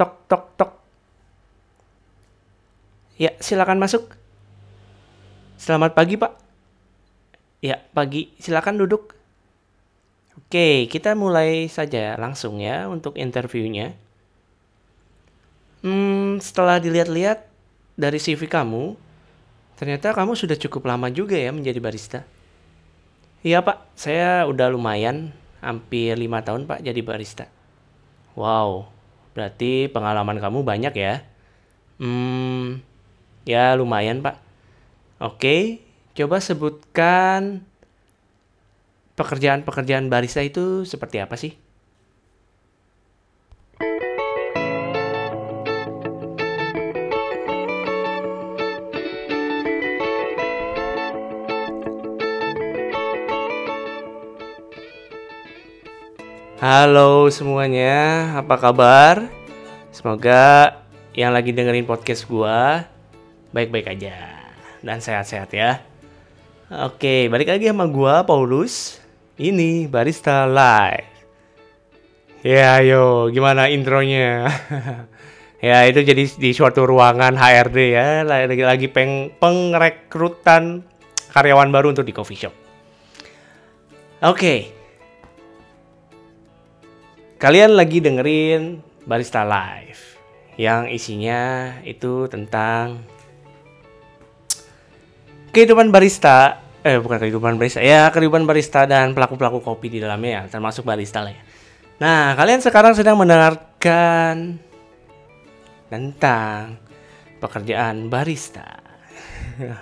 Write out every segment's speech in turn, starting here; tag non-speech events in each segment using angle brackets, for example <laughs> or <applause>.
Tok, tok, tok. Ya, silakan masuk. Selamat pagi, Pak. Ya, pagi. Silakan duduk. Oke, kita mulai saja langsung ya untuk interviewnya. Hmm, setelah dilihat-lihat dari CV kamu, ternyata kamu sudah cukup lama juga ya menjadi barista. Iya pak, saya udah lumayan, hampir lima tahun pak jadi barista. Wow, berarti pengalaman kamu banyak ya? Hmm, ya lumayan pak. Oke, coba sebutkan pekerjaan-pekerjaan barista itu seperti apa sih? Halo semuanya, apa kabar? Semoga yang lagi dengerin podcast gua baik-baik aja dan sehat-sehat ya. Oke, balik lagi sama gua Paulus. Ini Barista Live. Ya, ayo, gimana intronya? <laughs> ya, itu jadi di suatu ruangan HRD ya, lagi lagi peng pengrekrutan karyawan baru untuk di coffee shop. Oke, Kalian lagi dengerin Barista Live yang isinya itu tentang kehidupan barista, eh bukan kehidupan barista, ya kehidupan barista dan pelaku-pelaku kopi di dalamnya ya, termasuk barista lah ya. Nah, kalian sekarang sedang mendengarkan tentang pekerjaan barista. <laughs>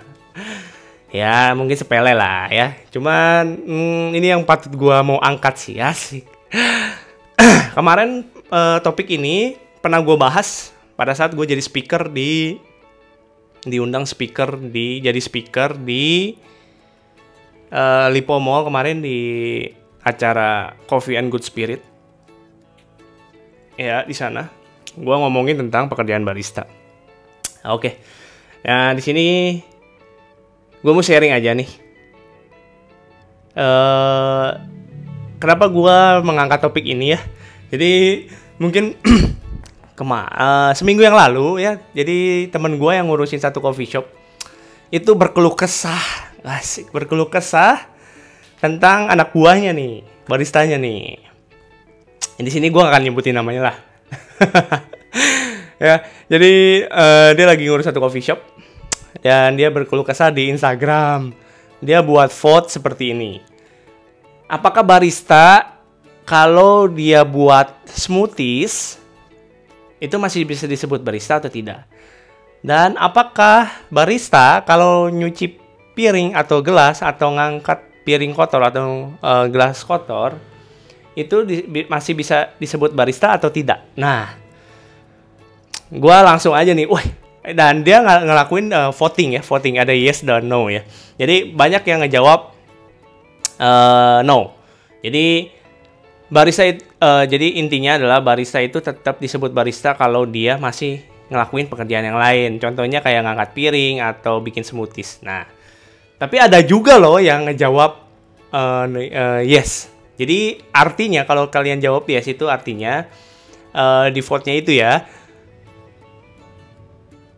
ya, mungkin sepele lah ya. Cuman hmm, ini yang patut gua mau angkat sih, asik kemarin uh, topik ini pernah gue bahas pada saat gue jadi speaker di diundang speaker di jadi speaker di uh, Lipo Mall kemarin di acara Coffee and Good Spirit. Ya di sana gue ngomongin tentang pekerjaan barista. Oke, okay. nah di sini gue mau sharing aja nih. Uh, kenapa gue mengangkat topik ini ya? Jadi mungkin <clears throat> kema uh, seminggu yang lalu ya, jadi temen gue yang ngurusin satu coffee shop itu berkeluh kesah, asik berkeluh kesah tentang anak buahnya nih, baristanya nih. Di sini gue akan nyebutin namanya lah. <laughs> ya, jadi uh, dia lagi ngurus satu coffee shop dan dia berkeluh kesah di Instagram. Dia buat vote seperti ini. Apakah barista kalau dia buat smoothies itu masih bisa disebut barista atau tidak? Dan apakah barista kalau nyuci piring atau gelas atau ngangkat piring kotor atau uh, gelas kotor itu di, masih bisa disebut barista atau tidak? Nah, gue langsung aja nih, wah dan dia ng ngelakuin uh, voting ya, voting ada yes dan no ya. Jadi banyak yang ngejawab uh, no. Jadi barista uh, jadi intinya adalah barista itu tetap disebut barista kalau dia masih ngelakuin pekerjaan yang lain. Contohnya kayak ngangkat piring atau bikin smoothies. Nah, tapi ada juga loh yang ngejawab uh, uh, yes. Jadi artinya kalau kalian jawab yes itu artinya uh, defaultnya itu ya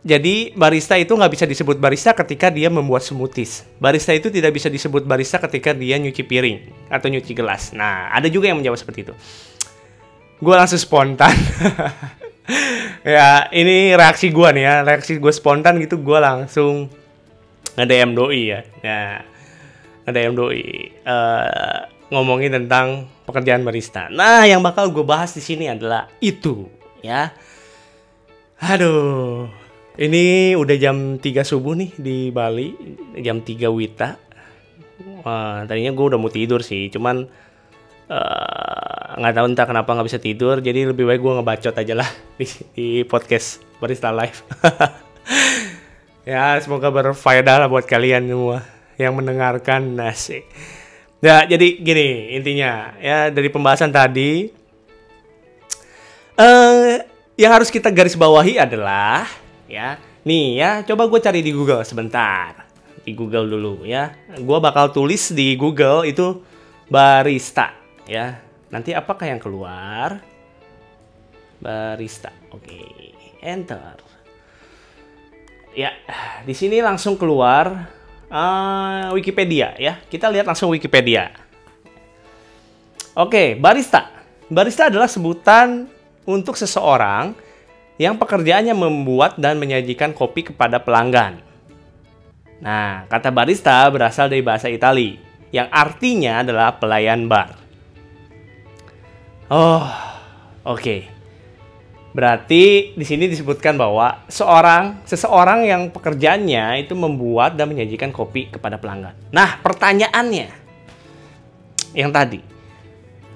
jadi barista itu nggak bisa disebut barista ketika dia membuat smoothies. Barista itu tidak bisa disebut barista ketika dia nyuci piring atau nyuci gelas. Nah, ada juga yang menjawab seperti itu. Gue langsung spontan. <laughs> ya, ini reaksi gue nih ya. Reaksi gue spontan gitu, gue langsung nge-DM doi ya. Nah, nge-DM doi. Uh, ngomongin tentang pekerjaan barista. Nah, yang bakal gue bahas di sini adalah itu, ya. Aduh, ini udah jam 3 subuh nih di Bali, jam 3 Wita. Wah, tadinya gue udah mau tidur sih, cuman eh, nggak uh, tahu entah kenapa nggak bisa tidur, jadi lebih baik gue ngebacot aja lah <laughs> di, di podcast Barista Live. <laughs> ya, semoga berfaedah lah buat kalian semua yang mendengarkan nasi. Ya, jadi gini intinya ya dari pembahasan tadi, uh, yang harus kita garis bawahi adalah ya. Nih ya, coba gue cari di Google sebentar. Di Google dulu ya. Gue bakal tulis di Google itu barista ya. Nanti apakah yang keluar? barista. Oke, enter. Ya, di sini langsung keluar uh, Wikipedia ya. Kita lihat langsung Wikipedia. Oke, barista. Barista adalah sebutan untuk seseorang yang pekerjaannya membuat dan menyajikan kopi kepada pelanggan. Nah, kata barista berasal dari bahasa Itali yang artinya adalah pelayan bar. Oh, oke. Okay. Berarti di sini disebutkan bahwa seorang seseorang yang pekerjaannya itu membuat dan menyajikan kopi kepada pelanggan. Nah, pertanyaannya yang tadi,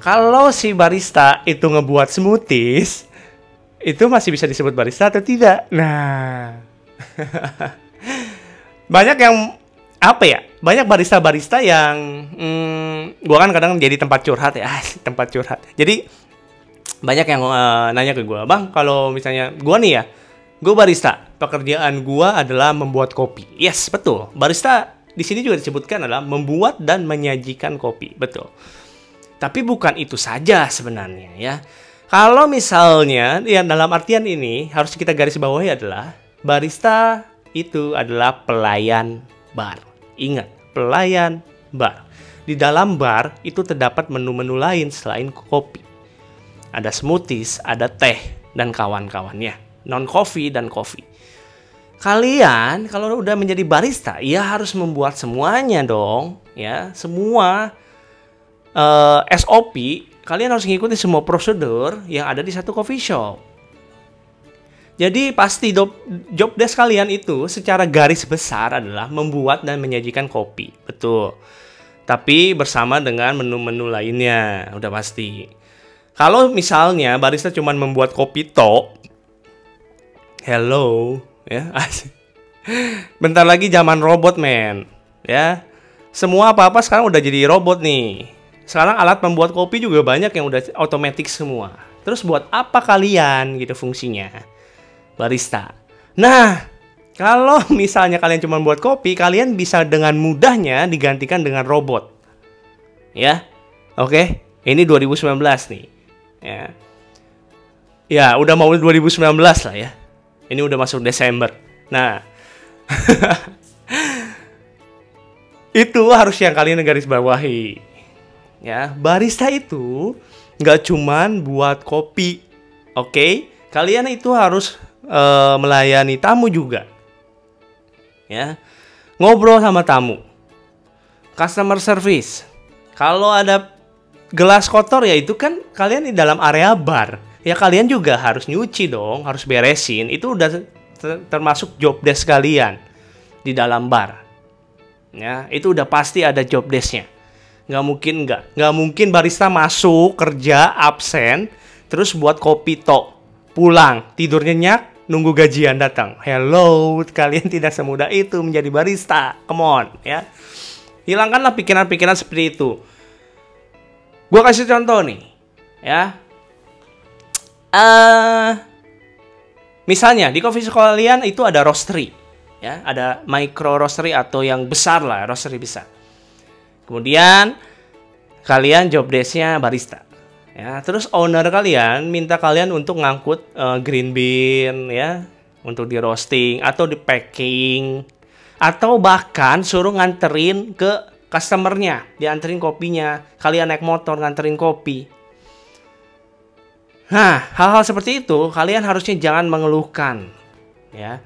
kalau si barista itu ngebuat smoothies, itu masih bisa disebut barista atau tidak? Nah, <laughs> banyak yang apa ya? Banyak barista-barista yang, hmm, gua kan kadang jadi tempat curhat ya, <laughs> tempat curhat. Jadi banyak yang uh, nanya ke gue, bang kalau misalnya gue nih ya, gue barista, pekerjaan gue adalah membuat kopi. Yes, betul. Barista di sini juga disebutkan adalah membuat dan menyajikan kopi, betul. Tapi bukan itu saja sebenarnya ya. Kalau misalnya yang dalam artian ini harus kita garis bawahi adalah barista itu adalah pelayan bar. Ingat, pelayan bar. Di dalam bar itu terdapat menu-menu lain selain kopi ada smoothies, ada teh dan kawan-kawannya, non coffee dan coffee. Kalian kalau udah menjadi barista, ya harus membuat semuanya dong, ya semua uh, eh, SOP. Kalian harus mengikuti semua prosedur yang ada di satu coffee shop. Jadi pasti job, job desk kalian itu secara garis besar adalah membuat dan menyajikan kopi, betul. Tapi bersama dengan menu-menu lainnya, udah pasti. Kalau misalnya barista cuma membuat kopi to, hello, ya, <laughs> bentar lagi zaman robot men, ya. Semua apa-apa sekarang udah jadi robot nih. Sekarang alat membuat kopi juga banyak yang udah otomatis semua. Terus buat apa kalian gitu fungsinya? Barista. Nah, kalau <laughs> misalnya kalian cuma buat kopi, kalian bisa dengan mudahnya digantikan dengan robot. Ya. Oke, ini 2019 nih ya ya udah mau 2019 lah ya ini udah masuk Desember nah <laughs> itu harus yang kalian garis bawahi ya barista itu nggak cuman buat kopi oke okay? kalian itu harus uh, melayani tamu juga ya ngobrol sama tamu customer service kalau ada gelas kotor ya itu kan kalian di dalam area bar. Ya kalian juga harus nyuci dong, harus beresin. Itu udah termasuk job desk kalian di dalam bar. Ya, itu udah pasti ada job desknya. Nggak mungkin nggak. Nggak mungkin barista masuk, kerja, absen, terus buat kopi tok. Pulang, tidur nyenyak, nunggu gajian datang. Hello, kalian <laughs> tidak semudah itu menjadi barista. Come on, ya. Hilangkanlah pikiran-pikiran seperti itu Gue kasih contoh nih, ya. Uh, misalnya di coffee shop kalian itu ada roastery, ya, ada micro roastery atau yang besar lah, roastery besar. Kemudian kalian job desknya barista, ya. Terus owner kalian minta kalian untuk ngangkut uh, green bean, ya, untuk di roasting atau di packing, atau bahkan suruh nganterin ke customernya dianterin kopinya. Kalian naik motor nganterin kopi. Nah hal-hal seperti itu kalian harusnya jangan mengeluhkan ya.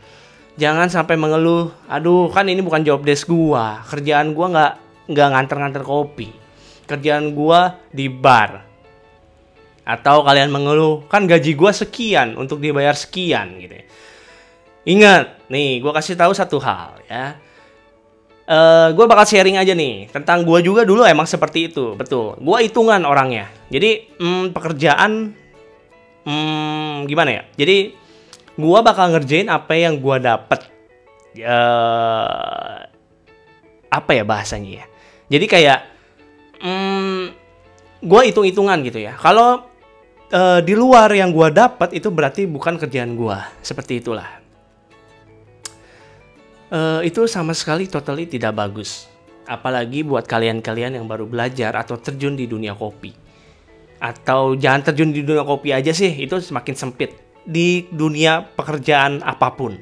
Jangan sampai mengeluh aduh kan ini bukan job desk gua kerjaan gua nggak nggak nganter-nganter kopi. Kerjaan gua di bar. Atau kalian mengeluh kan gaji gua sekian untuk dibayar sekian gitu ya. ingat nih gua kasih tahu satu hal ya. Uh, eh, gue bakal sharing aja nih tentang gue juga dulu emang seperti itu betul. Gue hitungan orangnya. Jadi hmm, pekerjaan hmm, gimana ya? Jadi gue bakal ngerjain apa yang gue dapet. Uh, apa ya bahasanya ya jadi kayak hmm, gue hitung hitungan gitu ya. Kalau uh, di luar yang gue dapet itu berarti bukan kerjaan gue seperti itulah. Uh, itu sama sekali totally tidak bagus. Apalagi buat kalian-kalian yang baru belajar atau terjun di dunia kopi. atau jangan terjun di dunia kopi aja sih itu semakin sempit. Di dunia pekerjaan apa pun.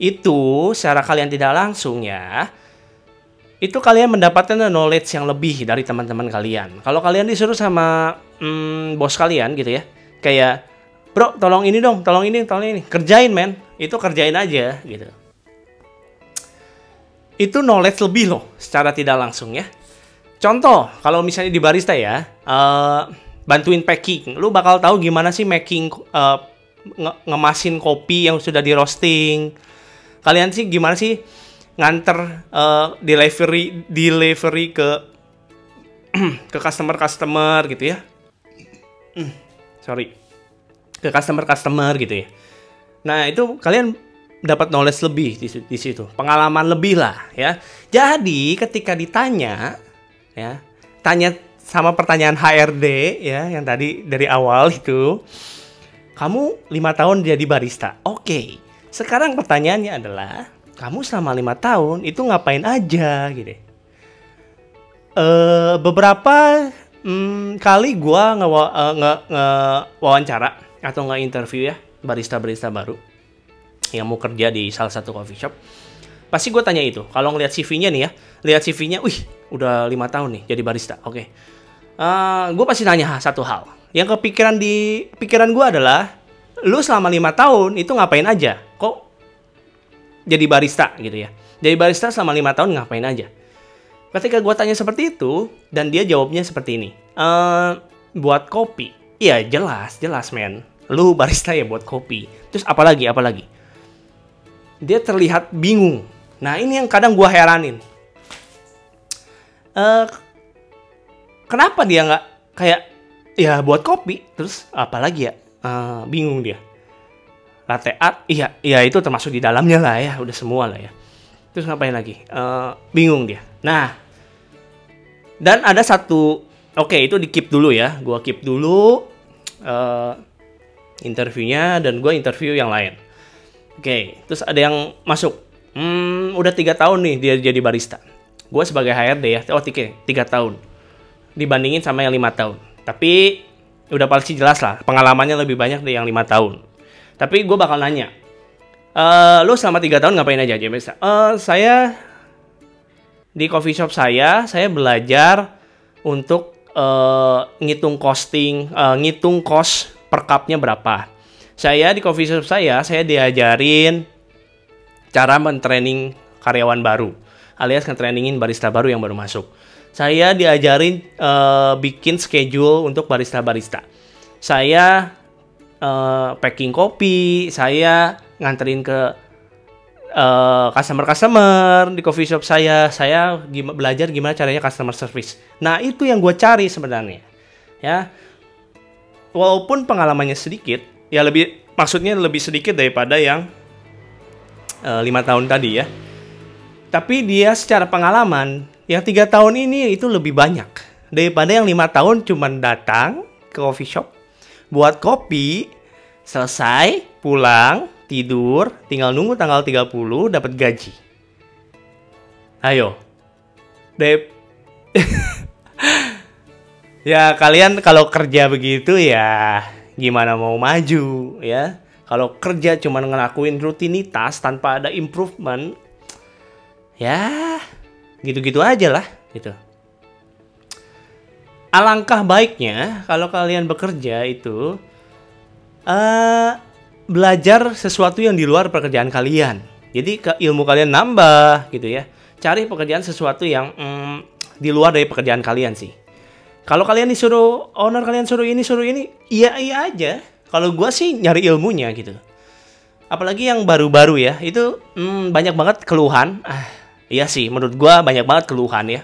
Itu secara kalian tidak langsung ya itu kalian mendapatkan knowledge yang lebih dari teman-teman kalian. Kalau kalian disuruh sama hmm, bos kalian gitu ya kayak bro tolong ini dong tolong ini tolong ini kerjain men. Itu kerjain aja gitu. Itu knowledge lebih loh secara tidak langsung ya. Contoh, kalau misalnya di barista ya, uh, bantuin packing, lu bakal tahu gimana sih making uh, nge ngemasin kopi yang sudah di roasting. Kalian sih gimana sih nganter uh, delivery delivery ke <clears throat> ke customer customer gitu ya? Sorry, ke customer customer gitu ya. Nah itu kalian dapat knowledge lebih di, di situ, pengalaman lebih lah ya. Jadi ketika ditanya ya tanya sama pertanyaan HRD ya yang tadi dari awal itu kamu lima tahun jadi barista oke sekarang pertanyaannya adalah kamu selama lima tahun itu ngapain aja gitu uh, beberapa hmm, kali gue nge, uh, nge, nge wawancara atau nge interview ya barista barista baru yang mau kerja di salah satu coffee shop pasti gue tanya itu. Kalau ngeliat CV-nya nih ya lihat CV-nya wih udah lima tahun nih jadi barista. Oke. Okay. eh, gue pasti nanya satu hal. Yang kepikiran di pikiran gue adalah lu selama lima tahun itu ngapain aja jadi barista gitu ya. Jadi barista selama lima tahun ngapain aja? Ketika gue tanya seperti itu dan dia jawabnya seperti ini uh, buat kopi. Iya jelas jelas men. Lu barista ya buat kopi. Terus apalagi apalagi? Dia terlihat bingung. Nah ini yang kadang gue heranin. Uh, kenapa dia nggak kayak ya buat kopi? Terus apalagi ya? Uh, bingung dia latte art iya iya itu termasuk di dalamnya lah ya udah semua lah ya. Terus ngapain lagi? Uh, bingung dia. Nah dan ada satu oke okay, itu di keep dulu ya gua keep dulu uh, interviewnya dan gue interview yang lain. Oke okay, terus ada yang masuk. Hmm, udah tiga tahun nih dia jadi barista. Gue sebagai HRD ya oh tiga, tiga tahun. Dibandingin sama yang lima tahun. Tapi udah pasti jelas lah pengalamannya lebih banyak dari yang lima tahun tapi gue bakal nanya e, lu selama tiga tahun ngapain aja James uh, saya di coffee shop saya saya belajar untuk uh, ngitung costing uh, ngitung cost per cupnya berapa saya di coffee shop saya saya diajarin cara mentraining karyawan baru alias nge-trainingin barista baru yang baru masuk. Saya diajarin uh, bikin schedule untuk barista-barista. Saya uh, packing kopi, saya nganterin ke uh, customer-customer di coffee shop saya. Saya gim belajar gimana caranya customer service. Nah itu yang gue cari sebenarnya. Ya, walaupun pengalamannya sedikit, ya lebih maksudnya lebih sedikit daripada yang lima uh, tahun tadi ya tapi dia secara pengalaman yang tiga tahun ini itu lebih banyak daripada yang lima tahun cuma datang ke coffee shop buat kopi selesai pulang tidur tinggal nunggu tanggal 30 dapat gaji. Ayo. Dep. <laughs> Ya kalian kalau kerja begitu ya gimana mau maju ya? Kalau kerja cuma ngelakuin rutinitas tanpa ada improvement ya gitu-gitu aja lah gitu. Alangkah baiknya kalau kalian bekerja itu uh, belajar sesuatu yang di luar pekerjaan kalian. Jadi ke ilmu kalian nambah gitu ya. Cari pekerjaan sesuatu yang mm, di luar dari pekerjaan kalian sih. Kalau kalian disuruh owner kalian suruh ini suruh ini, iya iya aja. Kalau gue sih nyari ilmunya gitu. Apalagi yang baru-baru ya, itu mm, banyak banget keluhan. Ah, Iya sih, menurut gua banyak banget keluhan ya.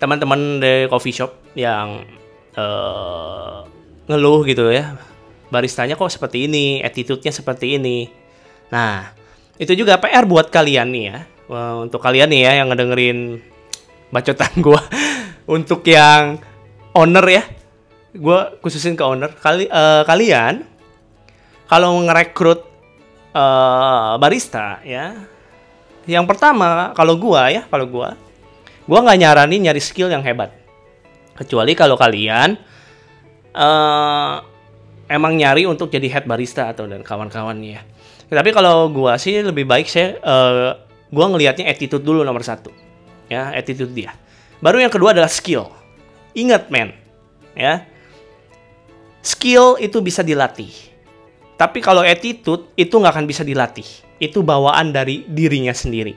Teman-teman di coffee shop yang uh, ngeluh gitu ya. Baristanya kok seperti ini, attitude-nya seperti ini. Nah, itu juga PR buat kalian nih ya. Untuk kalian nih ya yang ngedengerin bacotan gua. <laughs> Untuk yang owner ya. Gua khususin ke owner. Kali uh, kalian kalau ngerekrut uh, barista ya yang pertama, kalau gua ya, kalau gua, gua nggak nyaranin nyari skill yang hebat. Kecuali kalau kalian uh, emang nyari untuk jadi head barista atau dan kawan-kawannya. Tapi kalau gua sih lebih baik saya uh, gua ngelihatnya attitude dulu nomor satu. Ya, attitude dia. Baru yang kedua adalah skill. Ingat men, ya. Skill itu bisa dilatih. Tapi kalau attitude itu nggak akan bisa dilatih. Itu bawaan dari dirinya sendiri.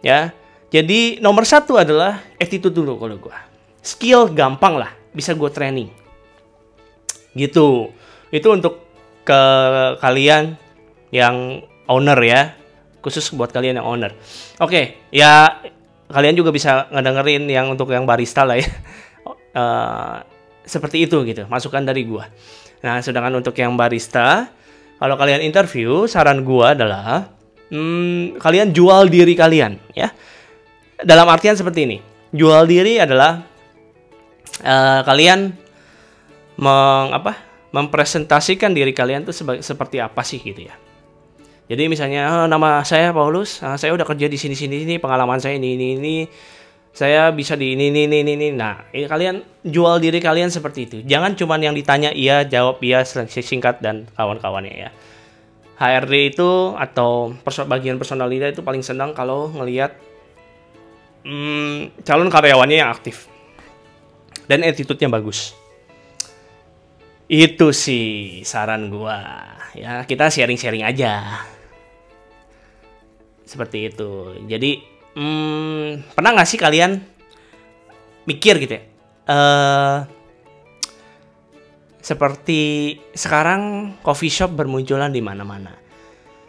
Ya, jadi nomor satu adalah attitude dulu kalau gue. Skill gampang lah, bisa gue training. Gitu. Itu untuk ke kalian yang owner ya. Khusus buat kalian yang owner. Oke, ya kalian juga bisa ngedengerin yang untuk yang barista lah ya. Uh, seperti itu gitu, masukan dari gue. Nah, sedangkan untuk yang barista, kalau kalian interview, saran gue adalah hmm, kalian jual diri kalian ya dalam artian seperti ini. Jual diri adalah uh, kalian meng, apa, mempresentasikan diri kalian tuh sebagai seperti apa sih gitu ya. Jadi misalnya oh, nama saya Paulus, uh, saya udah kerja di sini sini ini, pengalaman saya ini ini ini, saya bisa di ini ini ini ini. Nah, ini kalian jual diri kalian seperti itu. Jangan cuma yang ditanya iya, jawab iya singkat dan kawan-kawannya ya. HRD itu atau perso bagian personalita itu paling senang kalau ngelihat hmm, calon karyawannya yang aktif dan attitude-nya bagus. Itu sih saran gua. Ya, kita sharing-sharing aja. Seperti itu. Jadi, hmm, pernah nggak sih kalian mikir gitu ya? Uh, seperti sekarang coffee shop bermunculan di mana-mana.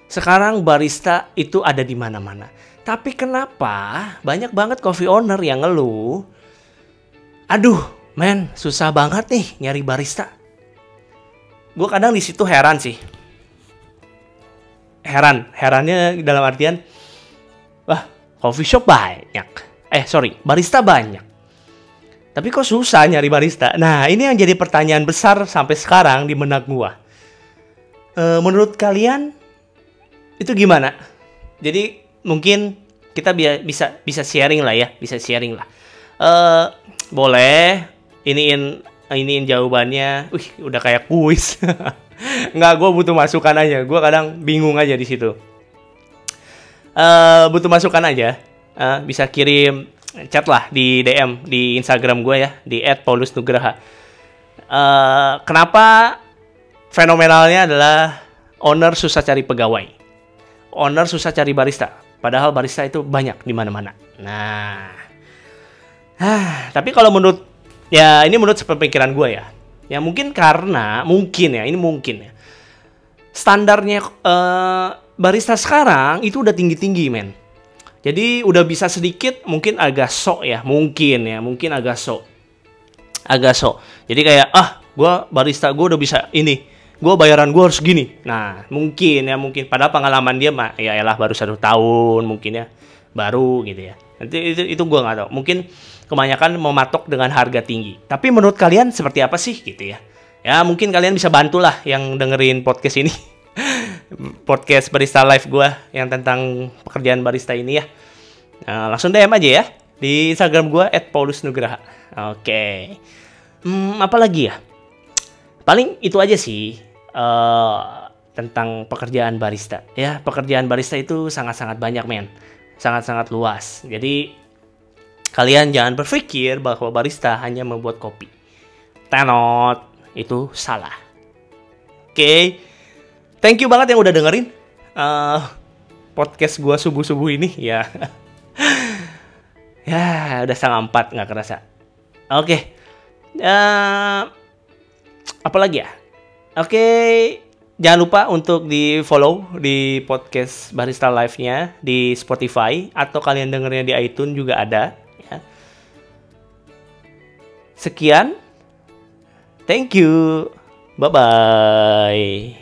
Sekarang barista itu ada di mana-mana tapi kenapa banyak banget coffee owner yang ngeluh, aduh men susah banget nih nyari barista. Gue kadang di situ heran sih. Heran, herannya dalam artian, wah coffee shop banyak. Eh sorry, barista banyak. Tapi kok susah nyari barista? Nah ini yang jadi pertanyaan besar sampai sekarang di benak gue. E, menurut kalian itu gimana? Jadi mungkin kita bisa bisa sharing lah ya, bisa sharing lah. Uh, boleh iniin iniin jawabannya. Wih, udah kayak kuis. <laughs> Nggak, gue butuh masukan aja. Gue kadang bingung aja di situ. Uh, butuh masukan aja. Uh, bisa kirim chat lah di DM di Instagram gue ya di @paulusnugraha. Uh, kenapa fenomenalnya adalah owner susah cari pegawai, owner susah cari barista Padahal barista itu banyak di mana-mana. Nah, ah, tapi kalau menurut ya ini menurut pemikiran gue ya, ya mungkin karena mungkin ya ini mungkin ya standarnya uh, barista sekarang itu udah tinggi-tinggi men. Jadi udah bisa sedikit mungkin agak sok ya, mungkin ya, mungkin agak sok. Agak sok. Jadi kayak ah, gue barista gue udah bisa ini gue bayaran gue harus gini nah mungkin ya mungkin. Padahal pengalaman dia mah ya elah baru satu tahun mungkin ya baru gitu ya. Nanti itu itu gue nggak tahu. Mungkin kebanyakan mematok dengan harga tinggi. Tapi menurut kalian seperti apa sih gitu ya? Ya mungkin kalian bisa bantulah yang dengerin podcast ini. <laughs> Podcast barista live gue yang tentang pekerjaan barista ini ya. Nah, langsung DM aja ya di Instagram gue @paulusnugraha. Oke. Hmm, apa lagi ya? Paling itu aja sih uh, tentang pekerjaan barista. Ya, pekerjaan barista itu sangat-sangat banyak, men. Sangat-sangat luas. Jadi kalian jangan berpikir bahwa barista hanya membuat kopi. Tenot, itu salah. Oke. Okay. Thank you banget yang udah dengerin uh, podcast gua subuh-subuh ini <laughs> ya. ya, udah setengah empat nggak kerasa. Oke. Okay. Uh, eh, apa lagi ya? Oke, jangan lupa untuk di follow di podcast Barista Live-nya di Spotify atau kalian dengernya di iTunes juga ada. Ya. Sekian, thank you, bye bye.